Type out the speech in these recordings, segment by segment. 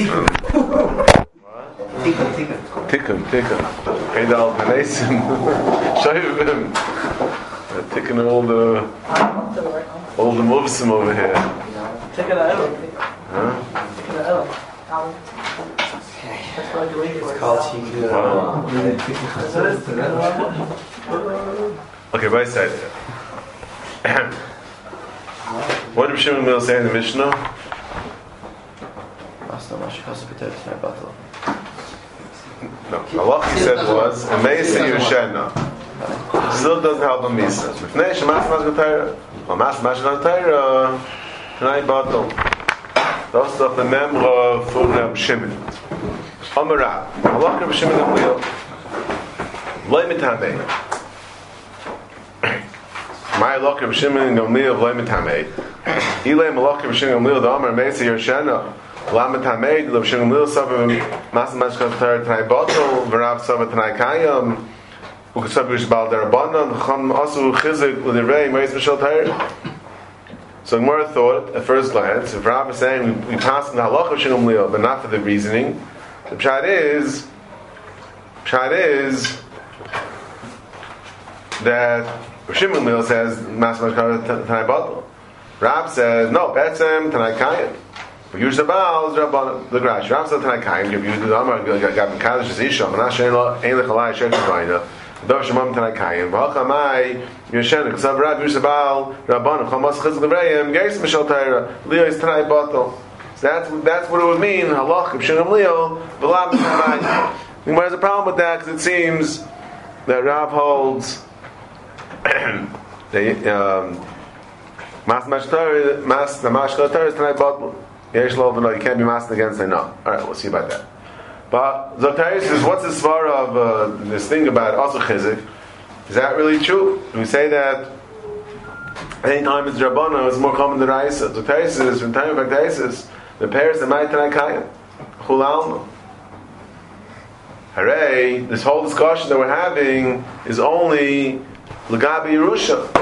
Tikkun, tikkun. Tikkun, tikkun. Pedal Panesim. Shoyvim. Taking all the all the moves over here. Tikkun ha'elam. Huh? Tikkun ha'elam. That's what I believe It's called tikkun. Wow. That's what it is. Tikkun ha'elam. Okay, right side. what did Shimon Mil say in the Mishnah? Because of it. No battle. No, Allah he said was Meisa Yerushalayim. Still doesn't help on Misa. Mifnei Shemas Mas G'Tayra. Well, Mas Mas G'Tayra. Tonight Batel. Das of the Memra von Reb Shimon. Amara. Allah Reb Shimon Gamliel. Loi Mitamei. My Allah Reb Shimon Gamliel Loi Mitamei. Ilay Malach Reb Shimon Gamliel the Amar Meisa Yerushalayim. Lama Tameid, Rav Shimon Lil Sava, Mas Mashka Tar Tanai Batel, Verav Sava Tanai Kayam, Ukasab Yush Bal Darabanan, Cham Asu Chizik, Udirei, Meis Mishal Tair. So Gemara thought, at first glance, if Rav is saying we, we pass the halach of Shimon Lil, but not for the reasoning, the pshat is, pshat is, that Shimon Lil says, Mas Mashka Tanai Batel. Rav says, no, Betzem Tanai Kayam. We use the the Grash. Rav said Tanai Kayim, give you the Amar, Gab Kaddish is Isha, Manash Ein Lech Alai Shem Tzvayna, Dov Shemam Tanai Kayim, V'Halcha Mai, Yoshen, Ksav Rav Yusha Baal, Rabban, Chamas Chizk Levreim, Geis Mishal Taira, Leo is Tanai Batal. So that's, that's what it would mean, Halach,Ib Shem Leo, V'Lam Tanai. There's a problem with that, because it seems that Rav holds, the, um, Mas Mashtar, Mas Mashtar is Tanai Batal. Yesh lo you can't be masked against it. No. All right, we'll see about that. But Zotayis says, what's the svar of uh, this thing about also chizik? Is that really true? We say that any time it's Rabbana, it's more common than Raisa? Zotayis says, from time of Vaktaisis, the pairs that might tanai kayim, chulalma. Hooray! This whole discussion that we're having is only Lagabi Yerusha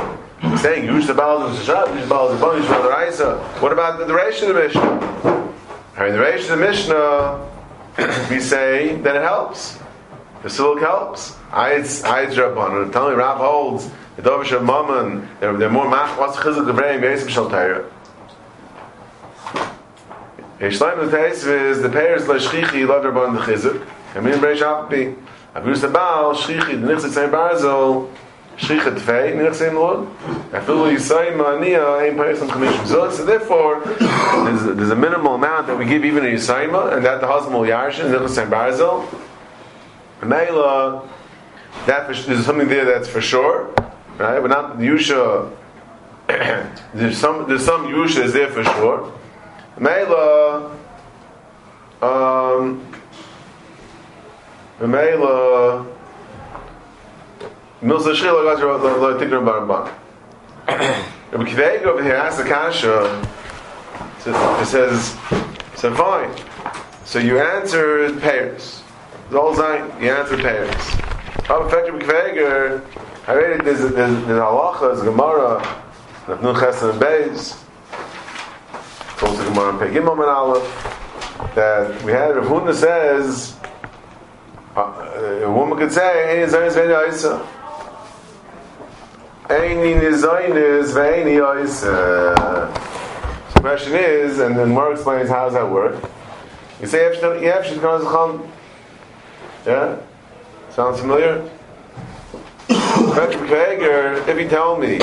saying use the Baal of Shab, use the Baal of Zebon, use the Raisa. What about the, the Reish of the Mishnah? In the Reish of the Mishnah, we say that it helps. The silk helps. Ayetz Rabban. Tell me, Rav holds the Dovish of Mammon. They're, they're more mach. What's the chizuk of Reim? Yesim Shal Torah. Yeshleim the Teis is the pairs la shchichi love Rabban the chizuk. Kamin Reish Api. Avus the Baal shchichi the nichzit Saint Barzel. Shricha Tvei, Nirach Sein Lord. Afilu Yisai Ma'aniya, Ein Payachim Chamishim. So, so therefore, there's, a- there's a minimal amount that we give even a Yisayma, and that the husband will Yarshin, Nirach Sein Barzel. Meila, that for, there's something there that's for sure, right? But not Yusha, there's some, there's some Yusha is there for sure. Meila, um, Meila, Milsa your lo tikra barban. Rabbi Kveig over here asks the kasha. It says, so fine. So you answered pairs. Zol zayin, you answered. How effective Rabbi Kveiger? I read it. There's there's halacha, there's Gemara, Nafnu Chesed and Beis. It's also Gemara in Pegimom and Aleph. That we had Rav Huna says. Uh, a woman could say, "Ein zayin zayin yaisa." Eini nizaynis ve'eini yaisa. The question is, and then Mar explains how does that work. You say, "Yef she's going to Yeah, sounds familiar. If you tell me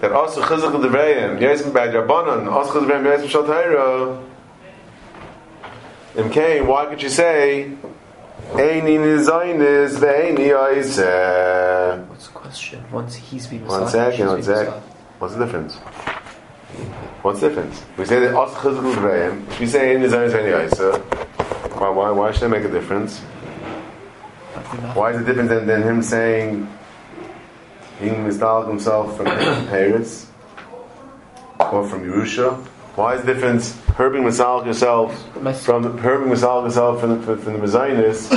that also chizuk of the reim, yes, by Rabbanon, also chizuk of the reim, yes, b'shal Torah, MK, why could you say, Eini nizaynis ve'eini yaisa? The question? Once he's been One second, one second. What's the difference? What's the difference? We say that also chizuk of the reim. If you say Eini nizaynis ve'eini yaisa, why, why, why should it make a difference? Why is it different than, than him saying he mistaled himself from Paris or from Yerusha? Why is the difference her being misalik yourself from her being misalik yourself from the, from the Mezainis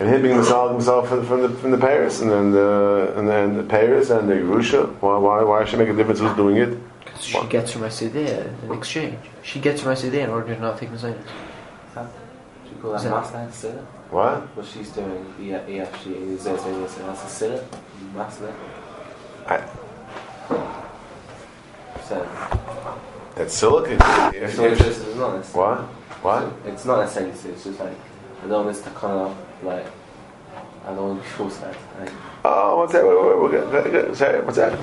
and him being misalik himself from, from the from the Paris and then the and then the Paris and the Yerusha? Why why why should it make a difference who's doing it? 'Cause she gets her Mercedes in exchange. She gets her Mercedes in order to not take Mercedes. Do call that masna? What? What she's doing, E EFG, is there saying this, that's a sitter? Masna? I, So, that's silicon. it's not, it's, it's not necessarily. What? What? It's not necessarily sitter, it's just like, I don't want this to kind of, like, I don't want to be that. Like, Oh, what's that? Wait, wait, wait, good. Sorry, what's that?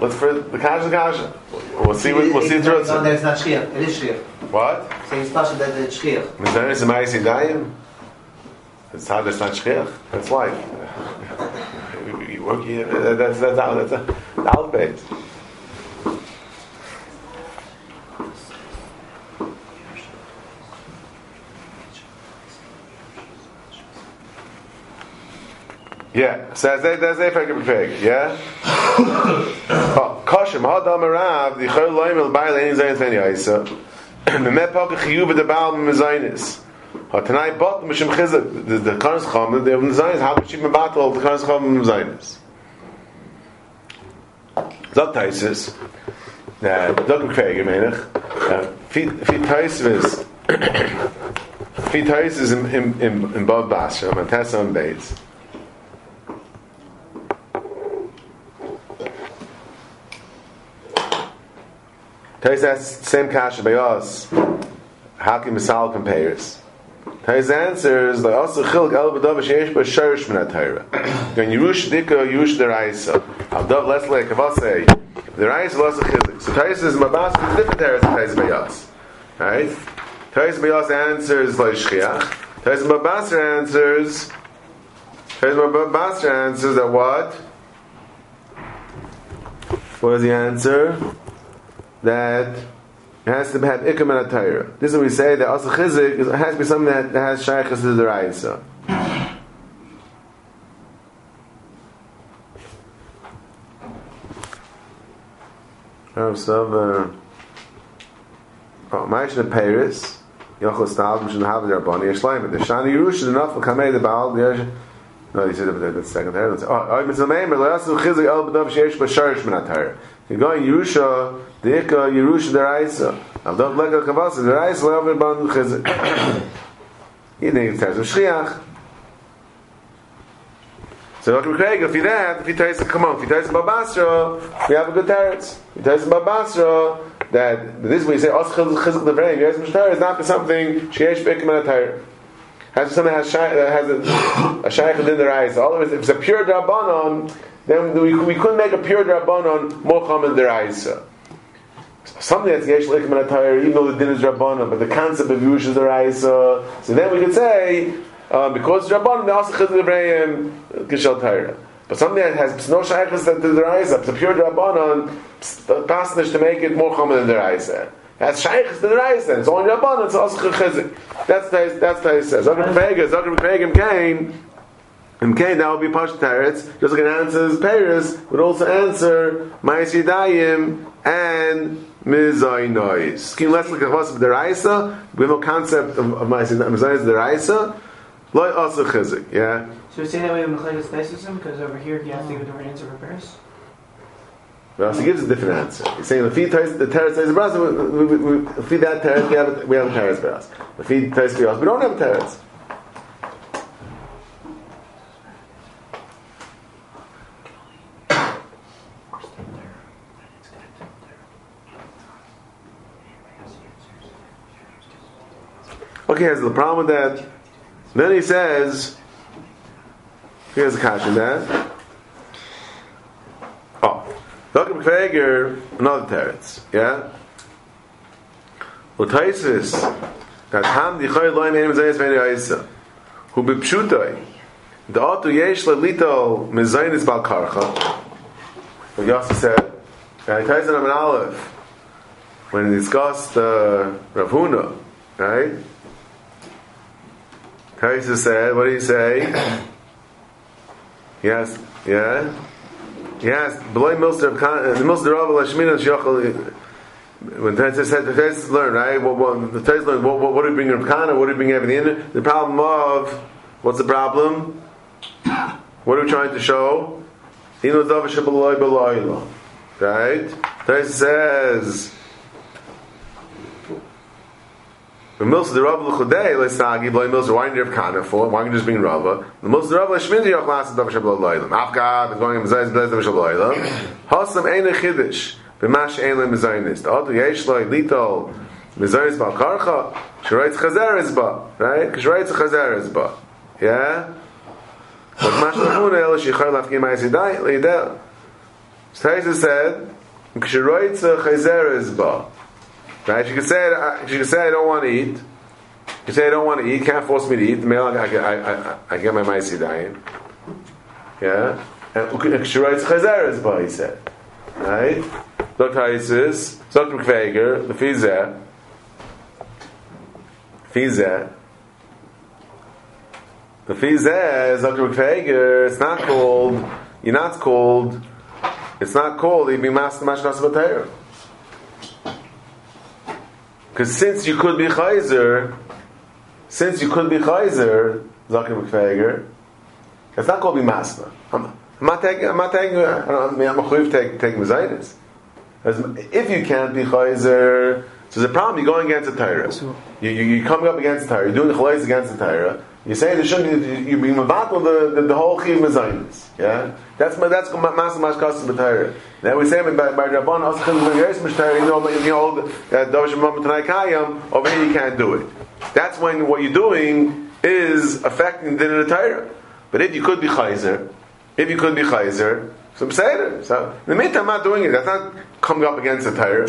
Let's for the kasha kasha. We'll see. What, we'll see through No, it. there's not shchiach. It is shchiach. What? Saying it's not that it's shchiach. Mizanis and Ma'isi Dayim. It's hard. That's not shchiach. That's life. You work here. That's that's that's that's the alphabet. Yeah, so as they as they fake it fake, yeah. Kashim hadam rav, the khol loim el bayl in zayn tani ay so. Me me pak khiyu be de baum me zaynis. Ha bot me shim khizat, de de kans kham de un zaynis hab ich mit bat de kans kham me zaynis. Zot is. Na, de me fake menig. Ja, fit fit tay. Fit tay is im im im im bot bas, man tasam bates. Tais asks same kasha by us. How can Misal compares? Tais answers like also chilk el b'dav sheyesh b'sharish min ha-Torah. When Yerush dika Yerush deraisa. Less like kavase. Deraisa a chizik. So Tais is mabas is different teres than Tais by us. Right? Tais by us answers like shchiach. Tais mabas answers. Tais mabas answers that what? What is the answer? That has to have ikam and Torah. This is what we say that also chizik is- has to be something that, has shaykhs to the raisa. So uh, oh, Ma'ash Paris, Yochel Stal, Mishun Havid Rabbani, Yeshleim, the Shani Yerush, the Nafel Kamei, the Baal, the Yesh, no, he said that the second. Let's say, oh, oh, Mitzvah Meimer, Le'asu Chizik El B'dav Sheyesh B'sharish Min HaTorah. You're going Yerusha, Ikka, Yerusha, the Raisa. Avdav Lega Kavasa, the Raisa, Le'av Ban Chizik. He didn't tell us, Shriach. So Dr. Craig, if you that, if you us, come on, if you tell us about Basra, we have a good teretz. If you us about that this is what you say, Os Chizik the Vrei, Yes Mishtar is not for something, Sheyesh and HaTorah. Has something has, shy, that uh, has a, a shaykh within their eyes. Otherwise, if it's a pure drabanon, then we, we couldn't make a pure drabanon more common their eyes. Something that's yesh likim and attire, even though the din is drabanon, but the concept of yush is their eyes. So then we could say uh, because drabanon, they also chizuk Ibrahim kishal Torah. But something that has no shaykhs that eyes, it's a pure drabanon, pasnish to make it more common than their eyes. That's shaykhs to eyes. Then it's only drabanon, it's also chizik. That's the that's the he says. Zogrim Pega, Zogrim Pega Kain. And Kain, that would be Pash Teretz. Just like it answers Paris, would also answer Ma'is Yidayim and Mizai Noise. Skim less like a host of the Raisa. We have no concept of, of Ma'is Yidayim the Raisa. Loi also Chizik, yeah? So we say that we have Mechlekas Taisusim because over here he has to give a different answer for Paris. Well, he gives a different answer. He's saying the feed the teretz says brasa. We, feed that teretz. We have we have a teretz for us. The feed for us. We don't have a teretz. Okay, has the problem with that. Then he says, he has a question that. Oh, Dr. McFager, another teretz, yeah? L'taisis, that ham dichoy loy zayis v'eni hu yesh lelito mezaynis bal karcha, what Yossi said, and Taisin Amin Aleph, when he discussed uh, Rav Huna, right? Taisa said, what did he say? Yes, yeah? Yes, below Milster the uh, Milster Rav Lashmina Shachal. Uh, when Taisa said the Taisa learned right, what, what the Taisa learned what, what, what do we bring Rav Kana? What do we bring everything in? The problem of what's the problem? What are we trying to show? Inu Dav Shabaloy Beloylo. Right? Taisa says. The most the rabble khuday le sagi bloy mills wine der kana for why just being rabba. The most the rabble shmin der class of shabla leilam. Afgad is going in bezais bezais of shabla leilam. Hasam ein khidish Be mash ein le mezainis. The yesh le lito mezainis ba karkha. Shrayt khazar is ba. Right? Shrayt khazar is ba. Yeah? But mash mun el shi khar laf ki mai zidai le da. Stays said shrait khazar is ba. Right? She could say, she could say, "I don't want to eat." You say, "I don't want to eat." Can't force me to eat. The male, I, I, I, I get my ma'asidai. Yeah. And she writes chazeres ba. He said. Right? He says. Dr. Kveger, the fizeh. Fizeh. The fizeh is Dr. Kveger. It's not called. You're not called. It's not called Ibi Mas Mashnas Batayr. Because since you could be Chayzer, since you could be Chayzer, Zakir Mekfeger, it's not called Bimasna. I'm, I'm not taking, I'm not taking, I don't, I mean, I'm a chuv take, take. If you can't be Chayzer, so there's a problem, you're going against the Torah. You, you, you're coming up against the Torah, you're doing the Chalais against the Torah. You're saying there shouldn't be, you're being the, the, the whole Chiv Mezaitis. Yeah? That's that's Masa Mashkas B'Torah. Now we say by by Rabban when Yeris Mishtari, you know, you uh, know, Davish Mamma Tanai Kayam, over here you can't do it. That's when what you're doing is affecting the Din of the. But if you could be Chayzer, if you could be Chayzer, so saying So in the meantime, I'm not doing it. That's not coming up against the Torah.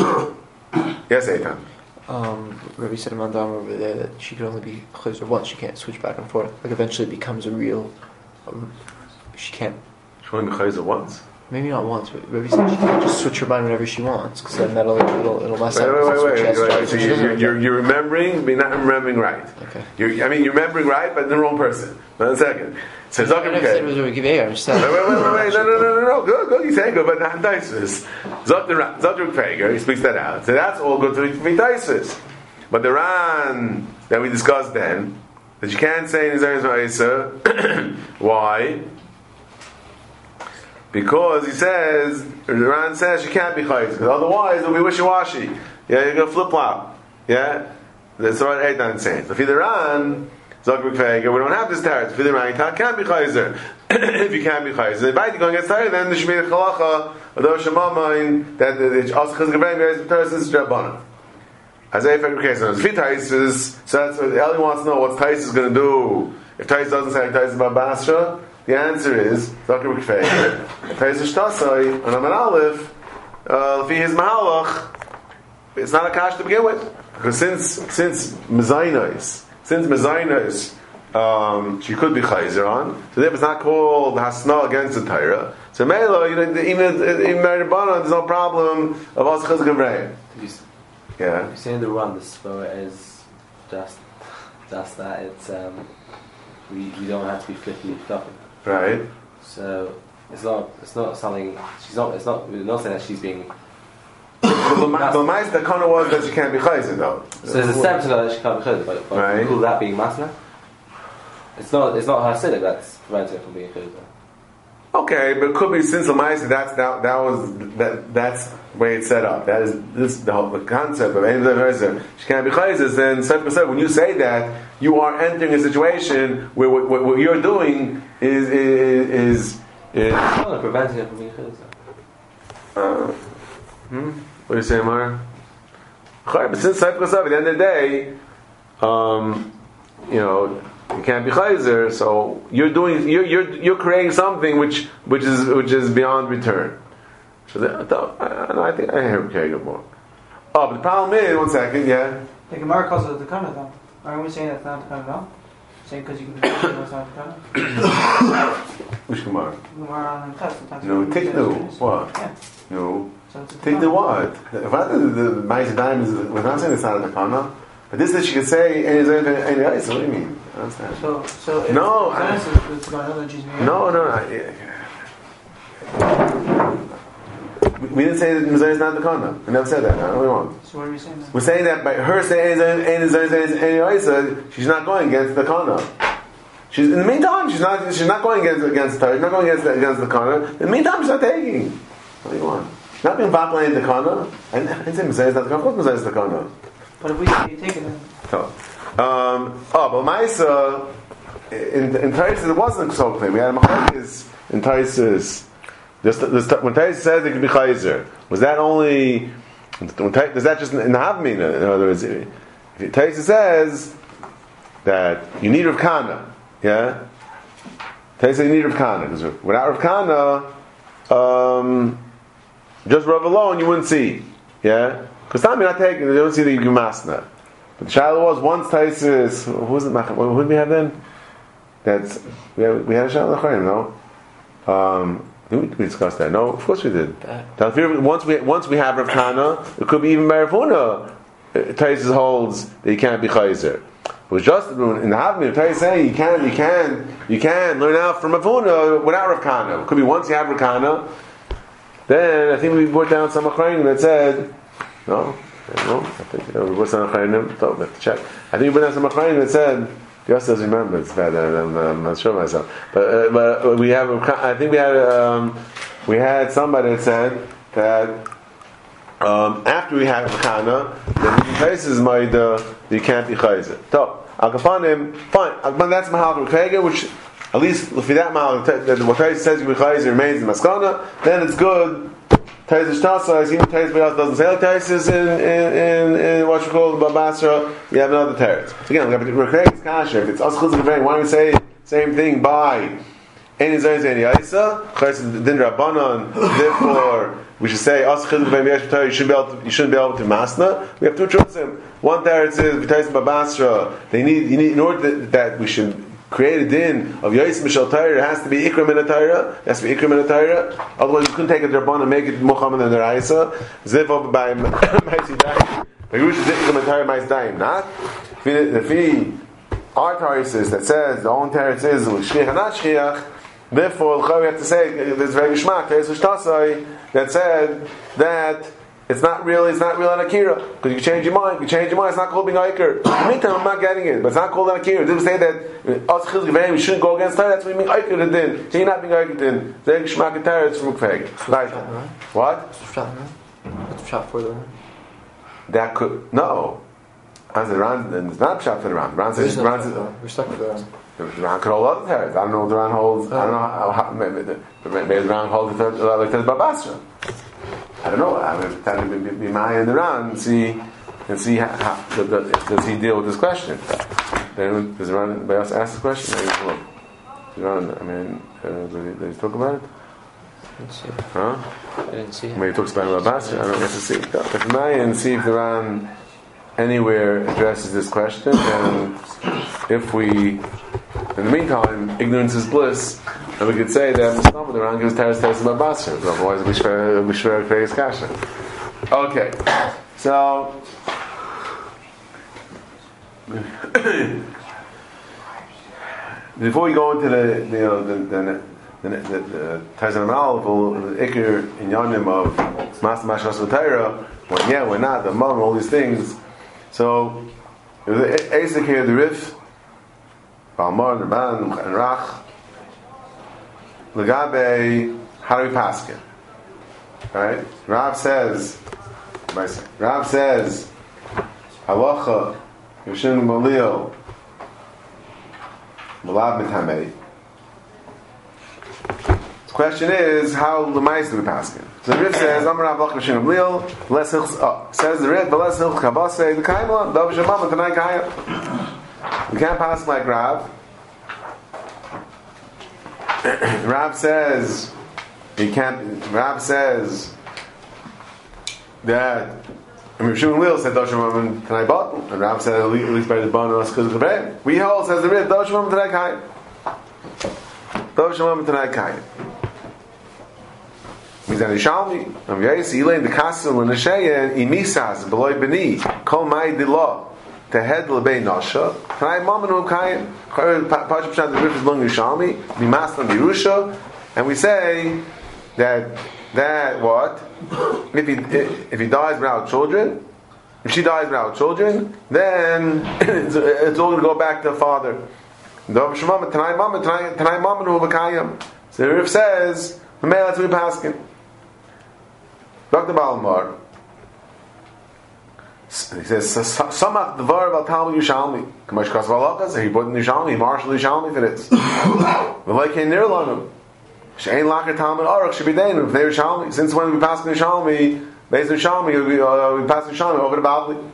yes, Eitan. Um, Rabbi said in Mandam over there that she could only be chayzer once. She can't switch back and forth. Like eventually it becomes a real. Um, she can't. She only be Chayzer once. Maybe not once, but Rabbi said she can't just switch her mind whenever she wants, because then that'll it'll, it'll mess Wait, up. wait, wait, wait, wait, wait. So you're, you're, you're, you're remembering, but you're not remembering right. Okay. You're, I mean, you're remembering right, but the wrong person. One second. So never said it was a Givea. I'm just saying. Wait, wait, wait, wait. No, no, no, no, no. Good, good. He's saying good, but not Daisus. Zakir Fager, he speaks that out. So that's all good to be Daisus. But the Ran that we discussed then, that you can't say in his Ma'isa, why? Because he says, the Ran says you can't be Chayz, because otherwise it'll be wishy washy. Yeah, you're going to flip flop. Yeah? That's what Eitan saying. So if you're the Ran, Zakir Fager, we don't have this tarot. If the you can't be Chayzer. if you can't be Chayzer, if you're going against Torah, then the Shemir Chalacha, the Shemamain, that the also Chazak Gavayim, the Torah says Rabbanah. As I favorite case, now, Fit Taisis, so that's what Eli wants to know what Tais is going to do. If Tais doesn't say Tais about Basra, the answer is Dr. Rikfei. Tais is Tasai, and I'm an Aleph, uh, if he is Mahalach, it's not a kash to begin with. Because since, since Mezainos, since Mezainos, um, she could be Chayzer on, so therefore it's not called Hasna against the Torah. So Mela, you know, even in Meribana, there's no problem of us Chazak Gavreim. Yeah. You're saying the run, the spirit is just just that. It's um, we, we don't have to be flipping flopping. Right. So it's not it's not something. She's not. It's not. We're not saying that she's being. But the ma'is the kind of was that she can't be chayzer though. So there's a step to that she can't be chayzer, but, but Right. that being masna. It's not. It's not her siddiq that's preventing her from being chayzer. Okay, but it could be since the ma'is that's that that was that that's the way it's set up. That is this the whole the concept of any chayzer. She can't be chayzer. Then seven percent. When you say that, you are entering a situation where what, what, what you're doing is is is. is It's not preventing her from being chayzer. uh, hmm? What do you say, Mara? But since Cyprus at the end of the day, um, you know, you can't be chayzer, so you're doing, you're, you're, you're creating something which, which is, which is beyond return. So that, I, I, I think I hear okay, good more. Oh, but the problem is, one second, yeah. The Gemara calls it the kana though. Aren't we saying that's not the kana all? Saying because you can not the kana. Which Gemara? Gemara on the. No, take no. What? Yeah. No. It's Take the what? If I think the Ma'is Daim is, we're not saying it's not a takana, but this that she could say any any ice. What do you mean? I understand. So, so if No, I- Genesis is going to then No, no, no. We we didn't say that Mizrahi is not the condom. We never said that. No, we won't. So what are we saying then? We're saying that by her saying any Isa, she's not going against the condom. She's in the meantime, she's not. She's not going against against her. She's not going against the, against the condom. In the meantime, she's not taking. What do you want? Not being the condom. And I didn't say is not the condom. Of course, Mizrahi is the condom. But if we take it, then So, um, oh, but Maisa, in, in Taisus it wasn't so clear. We had a machlokes in. This, this, when Taisus says it could be chayzer, was that only? When does that just in the Havmina? In other words, if Taisus says that you need Rav Kana, yeah. Taisus says you need Rav Kana because without Rav Kana, um, just Rav alone you wouldn't see, yeah. Because time you're not taking, you don't see the Yumasna. But the Shiloh was once Taisus. Who was it? Who did we have then? That's we had, we had a Shiloh Chaim, no? Um, did we discussed that? No, of course we did. Once we once we have Rav Kana, it could be even Barafuna. Taisus holds that you can't be Chayzer. It was just in the Havmir. Taisus saying you can, you can, you can learn out from Avuna without Rav Kana. It could be once you have Rav Kana. Then I think we brought down some Achrayim that said, no, no, I think you know, we brought some Achrayim. We have to check. I think we brought down some Achrayim that said. Just doesn't remember. It's bad. I'm, I'm not sure myself. But uh, but we have. I think we had um, we had somebody that said that um, after we have Kana, then in places uh, you can't be chayzer. So Al Kapanim, fine. That's Mahal Kega, which at least for that Mahal, that what Taiz says you chayzer remains in Maskana. Then it's good. Taiz Shtasa, even Taiz else doesn't say oh, like Taiz is in, in, in, in what you call Babasra. We have another teretz. So again, Rekreg Kasher. If it's As Chutz Geveng, why don't we say same thing by any Zayin any Isa? Chayz Din Rabbanon. Therefore, we should say As Chutz Geveng Yesh B'Torah, You shouldn't be able to. You shouldn't be able to masna. We have two truths. One teretz is V'Taiz Babasra. They need. You need in order that we should create a din of Yais Mishal Torah, has to be Ikram in a Torah, it has to be Ikram in a Torah, otherwise you couldn't take a Drabbon and make it Muhammad and the Isa. Ziv by Maisi Daim. Perush is Ikram in Torah Maisi Daim, not? The fee, our Torah says, that says, the own Torah says, Shchiach and not Shchiach, therefore, we have to say, there's very Gishmak, there's Shtasai, that said that it's not really, it's not real an akira because you change your mind. You change your mind. It's not called being aiker. In meantime, I'm not getting it, but it's not called an akira. It didn't say that uh, us chizuk we shouldn't go against Torah. That's what we mean aiker the din. So you're not being aiker din. Zeg shmak. It's from Kfeg. Right? What? What's shot, for the That could no. As the Ran, then it's not shot for the Ran. Ran says Ran shot for the says. We're stuck with the Ran. The Ran could hold other tears. I don't know what the Ran holds. I don't know how, how maybe, the, Ran holds the third, like the Babasra. I don't know. I would tell to be, be Maya in the Ran and see and see how, how the, the, does he deal with this question. Then does Ran anybody else ask the question? Maybe look. I mean, uh, did, he, did he talk about it? I didn't see it. Huh? I didn't see it. Maybe he talks about it. I don't get to see. If Maya and see if the Ran anywhere addresses this question, and if we, in the meantime, ignorance is bliss, and we could say that Mustafa the Ran gives Teres Teres Babasra, otherwise we should we should create kasha. Okay, so. Before we go into the you know the the the, the, the Tarzan Malvel, the Iker in Yonim of Master Mashas Vatayra, when yeah, when not, the Mum, all these things. So, there's Asik here, the Rif, Balmar, the Man, and Rach, Lagabe, how do we pass it? Right? Rav says, Rav says, Halacha, Yoshin Malil, Malab Mitamei. The question is, how Lemais do we pass it? So the Rif says, Amar Rav Lach Yoshin Malil, less Hilch, oh, says the Rif, but less Hilch Kabase, the Kaimon, Dav Shamam, Tanai Kayam. We can't pass like Rav. Rav says he can't. Rav says that. Mean, Shimon Lil said Doshim Tanai Bottle, and Rav said at least by the of the bread. We hold says the Rib Doshim Tanai Kain. Doshim Tanai Kain. That Yishalmi, Am Yais, Elaine, the Castle, and Nesheya, Imisas, Beloy Beni, Kol Mai Dilah. To head lebei nasha, tanai mamanu kayin. Pashup pshat the rif is long yishalmi, bimaslan birusha, and we say that that what if he if he dies without children, if she dies without children, then it's, it's all going to go back to the father. So the rif says, "Mamei that's what we paskin." Dr. Balmar. He says, Samach Dvar Val Talmud Yushalmi. Kamash Kas Valakas, he put in Yushalmi, he marshaled Yushalmi for this. V'lai Kein Nir Lanu. She'ain Lacher Talmud be Dainu, if they're Yushalmi. Since when we pass Yushalmi, based on Yushalmi, we, uh, pass Yushalmi over to Babli.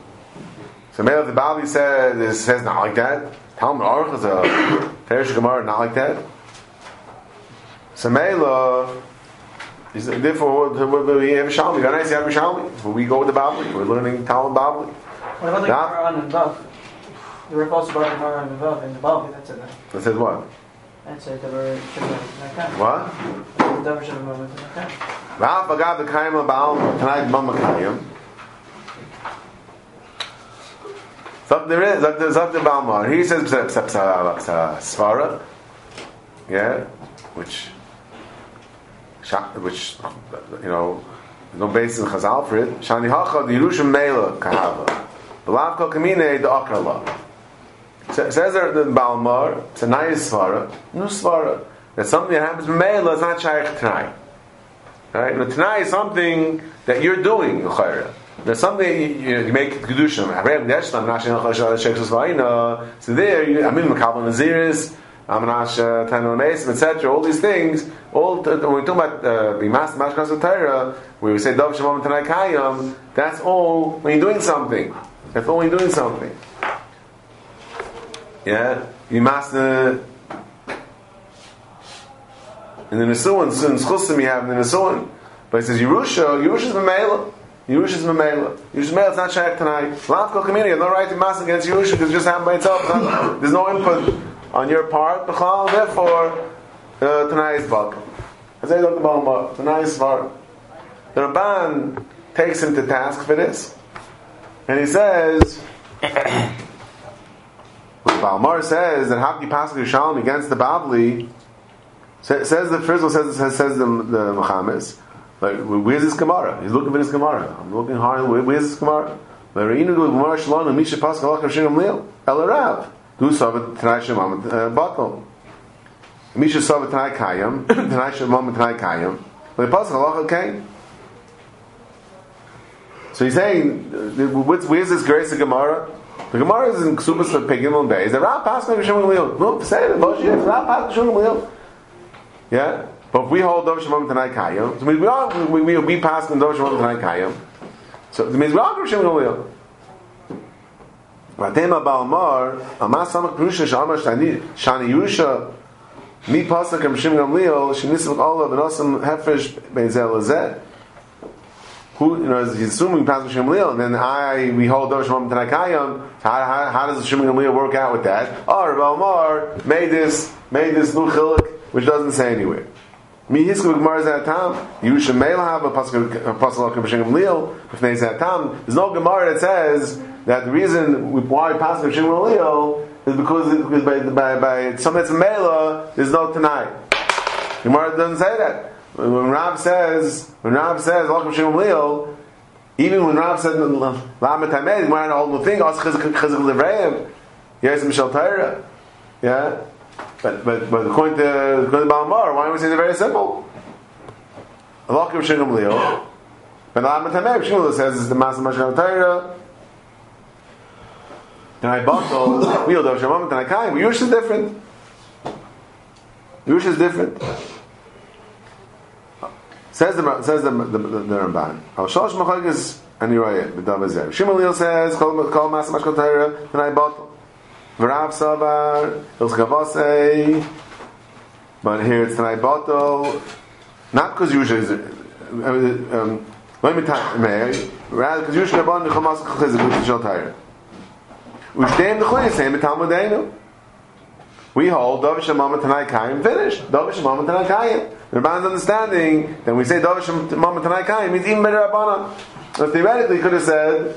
So maybe the Babli says, it says not like that. Talmud Aruch is a Perish Gemara, not like that. So Mela, he said, therefore, we have a Shalmi. Very nice to have Shalmi. So we go with the Babli. We're learning Talmud Babli. What about the Gemara on and above? The rip also about the Gemara on and above in the Bible. That's it. That says what? That's it. The word should have been like What? that. The should have been like that. Raf agav the kaim baal tonight bam kayim. So there is up there's up the He says svara. Yeah, which which you know no basis in Chazal for it. Shani hacha the Yerusha Mela kahava. The Belav kol kamine the akrala. Sa- Says there the Balmar, it's a nice svara, no svara. That something that happens in Mela is not shaykh tonight. Right? And Tanai is something that you're doing, L'chayra. There's something you, you, you make vayina. So there, I mean, makabel naziris, amanash tanel mesim, etc. All these things. All t- when we talk about uh, being master mashkas where we say dov shalom tanai kayam, that's all when you're doing something. That's all when you're doing something. Yeah, master. In the Nisuan, in Schusim you have in the Nisuan. But he says Yerusha, Yerusha is Mamela. Yerusha is Mamela. Yerusha is Mamela, it's not Shaykh tonight. Lavko community, no right to mass against Yerusha because it just happened by itself. There's no input on your part. Therefore, uh, tonight is Balkan. Tonight is. The Ramban takes him to task for this. And he says, Balmar says that Hakdi Pasuk Yerushalmi against the Babli Sa- Says the Frizzle says says, says the the Muhammad. Like where's this Gemara? He's looking for this Gemara. I'm looking hard. Where, where's this Gemara? Gemara Shalom and Misha Pascal Lacham Shem Lil El Rav. Du Savat Tanai Shemam Batel. Misha Savat Tanai Kayam Tanai Shemam Tanai Kayam. The Pascal Lacham came. So he's saying, where's this grace of Gemara? The Gemara is in Ksubas of Pegim and Beis. The Rav Pascal Shem Lil. No, say it. Bullshit. Rav Pascal Shem Lil. Yeah? But if we hold Dov Shemam Tanai Kayim, so we, we, we, we, we pass on Dov Shemam Tanai Kayim. So it means we are Rav Shem Lil. Vatem Balmar, Amas Samak Perusha Shamar Shani Yusha Mi Pasuk Am Shem Gamliel Shenisim Olav and Osam Hefresh Bezel Lazet. Who you know he's assuming Pasuk Shem Lil, and then I we hold Dov Shemam Tanai Kayim. So how, how, how does Shem Gamliel work out with that? Oh, Rabbi made this made this new chilik which doesn't say anywhere. Mi hisku gemara is at tam. You should a pasuk a pasuk like B'Shem Gamliel if they say tam. There's no gemara that says that the reason why we pass B'Shem Gamliel is because, it, because by, by, by that's a mela there's no tonight. Gemara doesn't say that. When Rav says when Rav says Lachim Shem Gamliel, even when Rav said Lamet Hamed, he wanted a whole thing. Also Chizuk Livreim, yes, Mishal Torah, yeah. But but but according to according to Balmar, why don't we say they're very simple? Kim Shem Leo. But Lamet Hamed, Shem says is the Master Mashal Torah. And I bottle wheel of I kind. Yush is different. Yush is different. Says the says the the, the, the Ramban. Al Shalosh Machagis and Yirayah b'Dav Zer. Shimon Leel says Kol Kol Mas Mashkal Torah and I bottle. V'Rav Sabar Il Chavasei. But here it's tonight bottle. Not because Yush is. Um, let me you. Rather because Yush Gabon Nechamas with Shal Torah. Ushtem the same in Talmudenu. We hold Dav Shemam Tanai Kayim finished. Dav Shemam Tanai Kayim. The Rabban's understanding then we say Dav Shemam Tanai Kayim means even better Rabbanan. So theoretically, he could have said,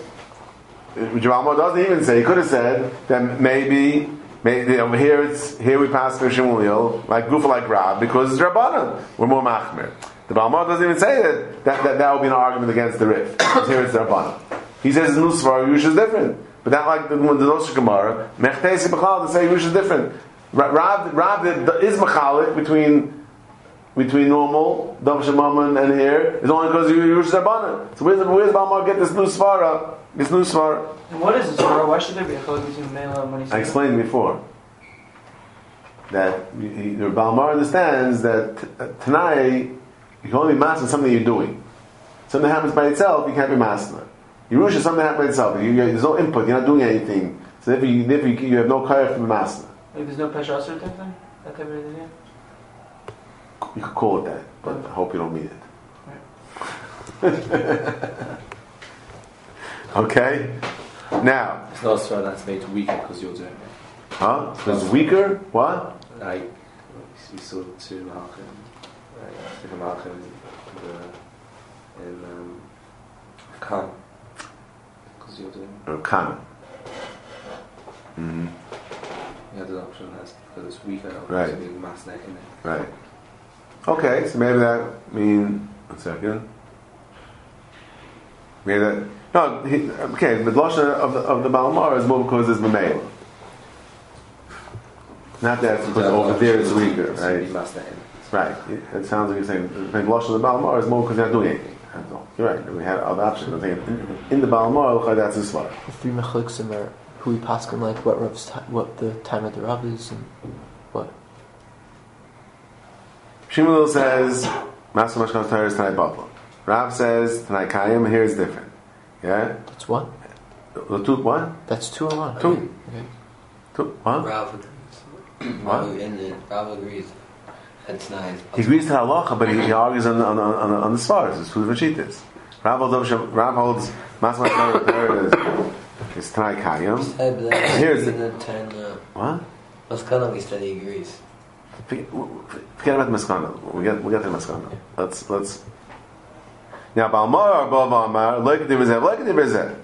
Jamal doesn't even say. He could have said that maybe, maybe over here it's here we pass for Shemuel like Gufa like Rab because it's Rabbanan. We're more machmir. The Balmar doesn't even say that that, that that would be an argument against the Rif. Here it's Rabbanan. He says Nusvar Yush is different, but not like the the Noshik Gemara Mechtesi B'chal to say is different. Ra- Rab Rab is machalik between between normal Dov Shemaman and here is only because you Yerush Rabbanan. So where's, where's Balmar get this new svara? This new svara? And what is this for? Why should there be a chiluk between Mela and Manisha? I explained before that Balmar understands that t- uh, Tanai, you can only master something you're doing. Something happens by itself, you can't be master. Yerush is something that happens by itself. You, you, there's no input, you're not doing anything. So therefore you, therefore you, you have no kayak to the master. Like there's no Pesha Asur type thing? That type of idea? You could call it that, but I hope you don't mean it. okay? Now, It's not so that's made weaker because you're doing it. huh? So it's weaker? What? Like we saw two Malcolm, like different Malcolm in, in um, Khan because you're doing. Or common. hmm You had an option that's because it's weaker. Right. It's being mass neck in it. Right. Okay, so maybe that mean one second. Maybe that no. He, okay, the lashon of the, of the Balamar is more because it's Mamela. Not that it's because over there it's weaker, It's right? being mass neck in it. Right. It sounds like you're saying the lashon of the Balamar is more because you're not doing anything. That's all. You're right. We had other options. I'm saying in, in the Balamar, that's a svara. The three mechliksim are who we pass on, like what Rav's ti- what the time of the Rav is and what. Shmuel says, Master Mashkan Torah is Tanai Bapla. Rav says, Tanai Kayim, here is different. Yeah? That's what? The two, what? That's two or one. Two. Okay. Two, what? Rav agrees. What? Rav, and the, Rav agrees. That's nice. He agrees to halacha, but he, he argues on, on, on, on the svaras. It's two different shittas. Rav holds, Rav holds Master Mashkan Torah is, is Tanai Kayim. Here's Here's the- the. What? Maskana, we said he agrees. Forget, forget about the Maskana. We get, we get to the Maskana. Let's, let's. Now, Balmar, Balmar, like the Rizeh, like the Rizeh.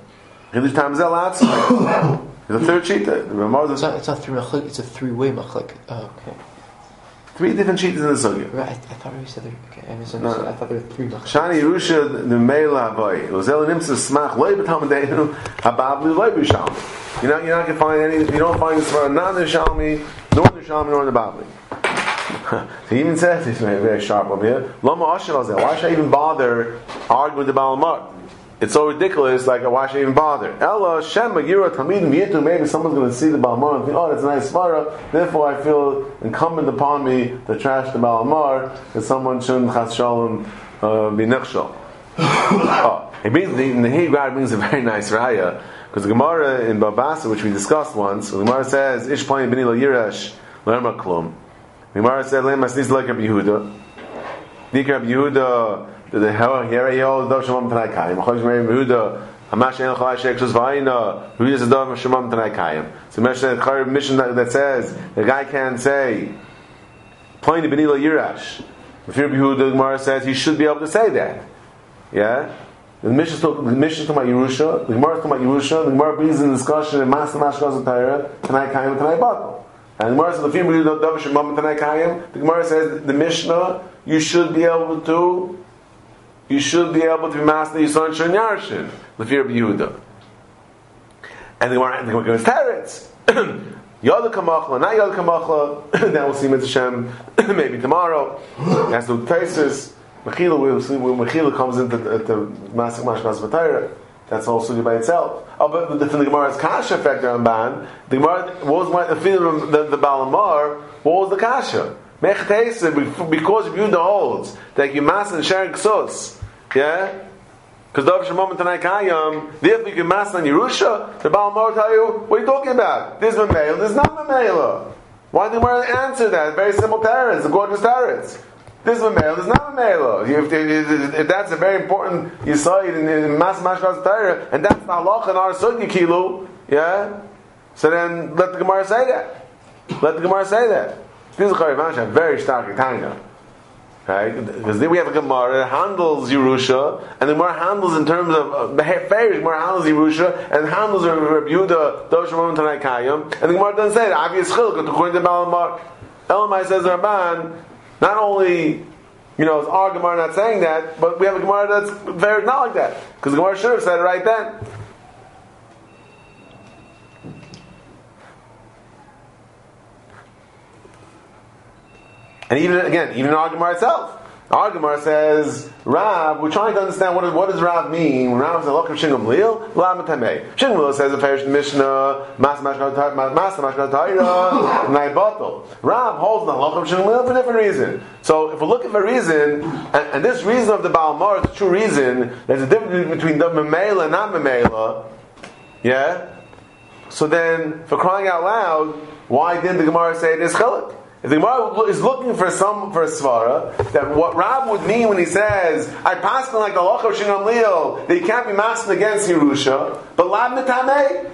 Chidush Tamzel Atzma. The third sheet, the Ramar, It's not. It's not three mechlik. It's a three-way mechlik. Oh, okay. Three different sheets in the Sugya. Right. I, I thought we said there. Okay. I misunderstood. No. I thought there were three mechlik. Shani Yerusha the Meila Avoy. Ozel Nimsa Smach Loy B'Talmudeinu Hababli Loy B'Shalmi. You're not, you're not going to find any, you don't find this for not in the Shalmi, nor in the Shalmi, nor in the Babli. he even says, he's very, very sharp over here, Lama Asher why should I even bother arguing with the Balamar? It's so ridiculous, like, why should I even bother? Ella, Shema, Yira, Talmidim, Yitu, maybe someone's going to see the Balamar and think, oh, that's a nice svara, therefore I feel incumbent upon me to trash the Balamar, that someone shouldn't, Chas Shalom, uh, be Nechshal. oh, it means, the, the Hebrew brings a very nice raya, because the Gemara in Babasa, which we discussed once, the Gemara says, Ish Playim Bini Lo Yirash, Lerma Klum. The Gemara said, Lema Like Rabbi Yehuda. Nik Rabbi Yehuda, the the here he holds Dov Shemam Tanai Kayim. Tanai Kayim. So the Chayyim mission that, that says, the guy can't say, Playing Bini Lo Yirash. If Rabbi Yehuda, Gemara says, he should be able to say that. Yeah? The mission talking about Yerusha, the Gemara talking about Yerusha, the Gemara brings in discussion in Master Mashkaz of Torah, Tanai Kayim and Tanai Batal. And the Gemara says, the Gemara says, the Mishnah, you should be able to, you should be able to be Master Yisrael Shon Yarshin, the fear of Yehuda. And the Gemara, the Gemara goes, Teretz. Yada Kamachla, not Yada Kamachla, that will see Mitzvah Hashem maybe tomorrow. That's the Taisis. Mechila, we'll see when Mechila comes into the, the Masik Mashkas Vatayra. That's also by itself. Oh, but the, the, the Gemara's Kasha factor on Ban, the Gemara, what was my, the the, the Balamar, what was the Kasha? Because the holds that you mass and sharing ksos, yeah? Because Dav Shemam and Tanai Kayam, therefore you can mass on Yerusha, the Balamar will tell you, what are you talking about? There's Mamela, is not Mamela. Why did the Gemara answer that? Very simple parents, the gorgeous parents. This is a male, this is not a male. If, if, if that's a very important yisoid in, in Mas Mashkas Torah, and that's the halach in our sugi kilu, yeah. So then let the Gemara say that. Let the Gemara say that. This is Charivash, a very stark Tanya. Right? Because then we have a Gemara that handles Yerusha, and the Gemara handles in terms of uh, the Heferish, Gemara handles Yerusha, and handles Rabbi Yehuda, Doshimon Tanai Kayim, and the Gemara doesn't say that. Obvious chiluk, according to Balamar. Elamai says Rabban, not only, you know, is our Gemara not saying that, but we have a Gemara that's very not like that. Because the Gemara should have said it right then. And even again, even our Gemara itself, our Gemara says, Rav, we're trying to understand what, is, what does Rav mean. When Rav says, Look of Shingam Lil, Lam Tamei. Shingam Lil says, the Perish Mishnah, Mas Mashkal Taira, Naibato. Rav holds the Look of Shingam Lil for a different reason. So if we're looking for a reason, and, and this reason of the Baal Mar is the true reason, there's a difference between the Memela and not Memela, yeah? So then, for crying out loud, why didn't the Gemara say this chiluk? If the Gemara is looking for some for a svara, that what Rab would mean when he says, "I pass like the loch of Shinam Leil," that he can't be masked against Yerusha, but Lab Mitameh.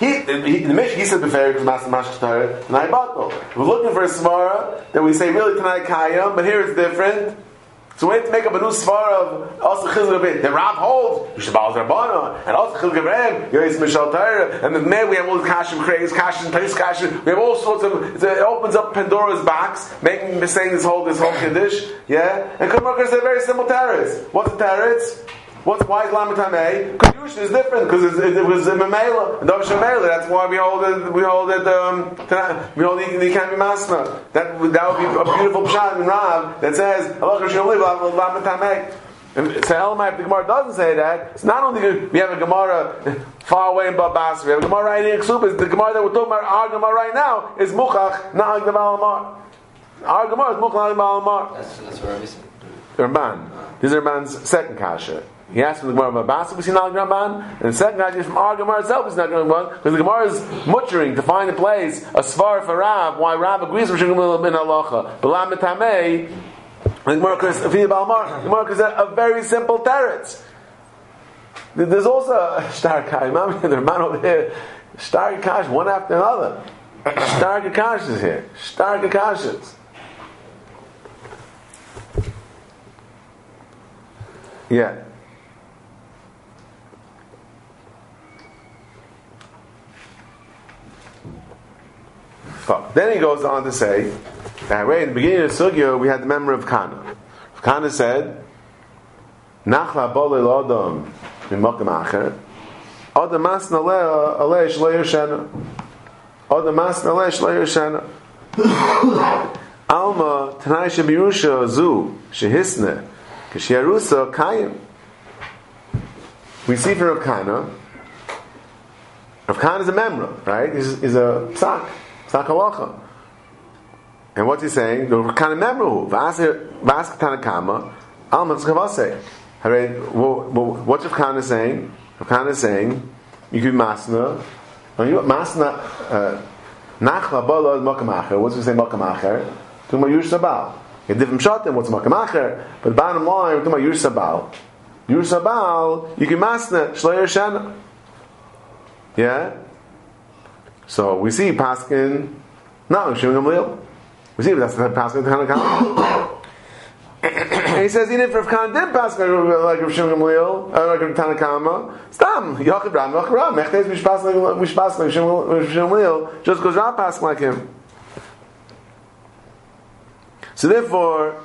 He, he, the Mishnah, he said before because Master Mashach Torah, Batal. We're looking for a svara that we say really tonight Kayam, but here it's different. So we have to make up a new svara of also chizuk it. The Rav holds Yishabal Zarbana and also chizuk of Ram Yois Mishal Torah and the man we have all the kashim craze kashim place kashim. We have all sorts of. It opens up Pandora's box, making saying this whole this whole kaddish. Yeah, and Kumarkar said very simple teretz. What's the teretz? What's why is? Because Yerusha is different because it, it, was a Memela Memela. That's why we hold it. We hold it. Um, we hold it. It can't be Masna. That that would be a beautiful pshat in Rav that says Allah Hashem Lamatameh. And so Elamai, if the Gemara doesn't say that, it's not only we have a Gemara far away in Babas, we have a Gemara right in Ksubas, the Gemara that we're talking about, our Gemara right now, is Muchach, not the Balamar. Our Gemara is Muchach, not Balamar. That's, that's what Rabbi said. Ramban. This is Ramban's second kasha. He asked from the Gemara Basa, we see not Ramban, and the second is from our Gemara itself, is not Ramban, because the Gemara is muttering to find a place, a svar for Rav, why Rav agrees with Shimon bin Halacha. But Lam Tamei, the Gemara is is a very simple teretz. There's also a star kai. The man over here, star kash, one after another. Star kash is here. Star kashas. Yeah. Fuck. Then he goes on to say that way in the beginning of Sugya we had the memory of Kana. Kana said, Nachla bole lodom mimakam acher, Adam mas naleh aleh shlo yeshana. Adam mas naleh shlo yeshana. Alma tanai shebirusha zu shehisne kishiarusa kayim. We see from Rav Kana, Rav Kana is a memra, right? He's, he's a psak. Psak halacha. And what's he saying? The kind of memru. Vask Tanakama. Alman Skavase. What's Rav Kana saying? Rav Kana is saying, you could masna. Masna. uh, Nachla bala makamacher. What's he say makamacher? Talking about Yush Sabal. You have different shatim. What's makamacher? But bottom line, we're talking Yush Sabal. Yush Sabal, you can masna. Shloyer Shana. Yeah? So we see Paskin, no, Shimon Gamliel. We see that's the Paskin Tanakh. and he says, even if Rav Khan did pass like Rav Shimon Gamliel, like Rav Tanakama, Stam, Yochid Ram, Yochid Ram, Mechdez Mishpas Mishpas like Shimon Gamliel, just goes Rav pass like him. So therefore,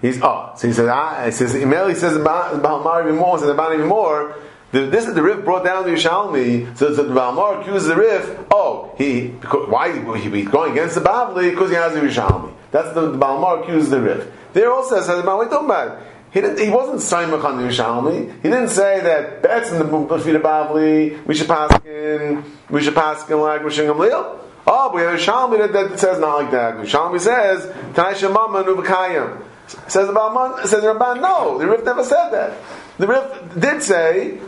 he's oh, so he says, ah, he says, Imel, he says Mar even more, says about even more. The, this is the Rif brought down to Yishalmi. So, so the Balmar accuses the Rif. Oh, he because, why he, he's going against the Bavli because he has the Yishalmi. That's the, the Balmar accuses the Rif. There also says about talking about. He didn't. He wasn't Saimach on the Yishalmi. He didn't say that that's in the Bafida Bavli. We should pass in. We should pass in like Rishon Gamliel. Oh, but we have a Shalmi that, that says not like that. Shalmi says Tanai Shemama Nubakayim. Says the Balman. Says the Ramban. No, the Rif never said that. The Rif did say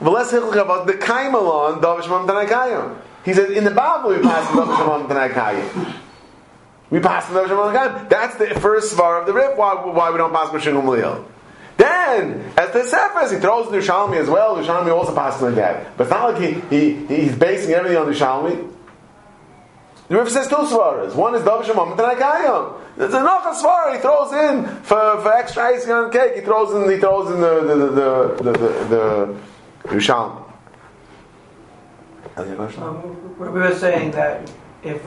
the Kaimalon, Davishmam Tanakayim. He said, in the Bible we pass the Davishmam Tanakayim. We pass the Davishmam Tanakayim. That's the first svar of the Rif, why, why we don't pass Mashingum Leil. Then, as the Sephers, he throws the Shalmi as well. The Shalmi also passes like that. But it's not like he, he, he's basing everything on the Shalmi. The River says two svaras. One is Davishmam Tanakayim. There's another svar he throws in for, for extra icing on cake. He throws in he throws in the the the the, the, the, the Yerushalmi. Um, we were saying that if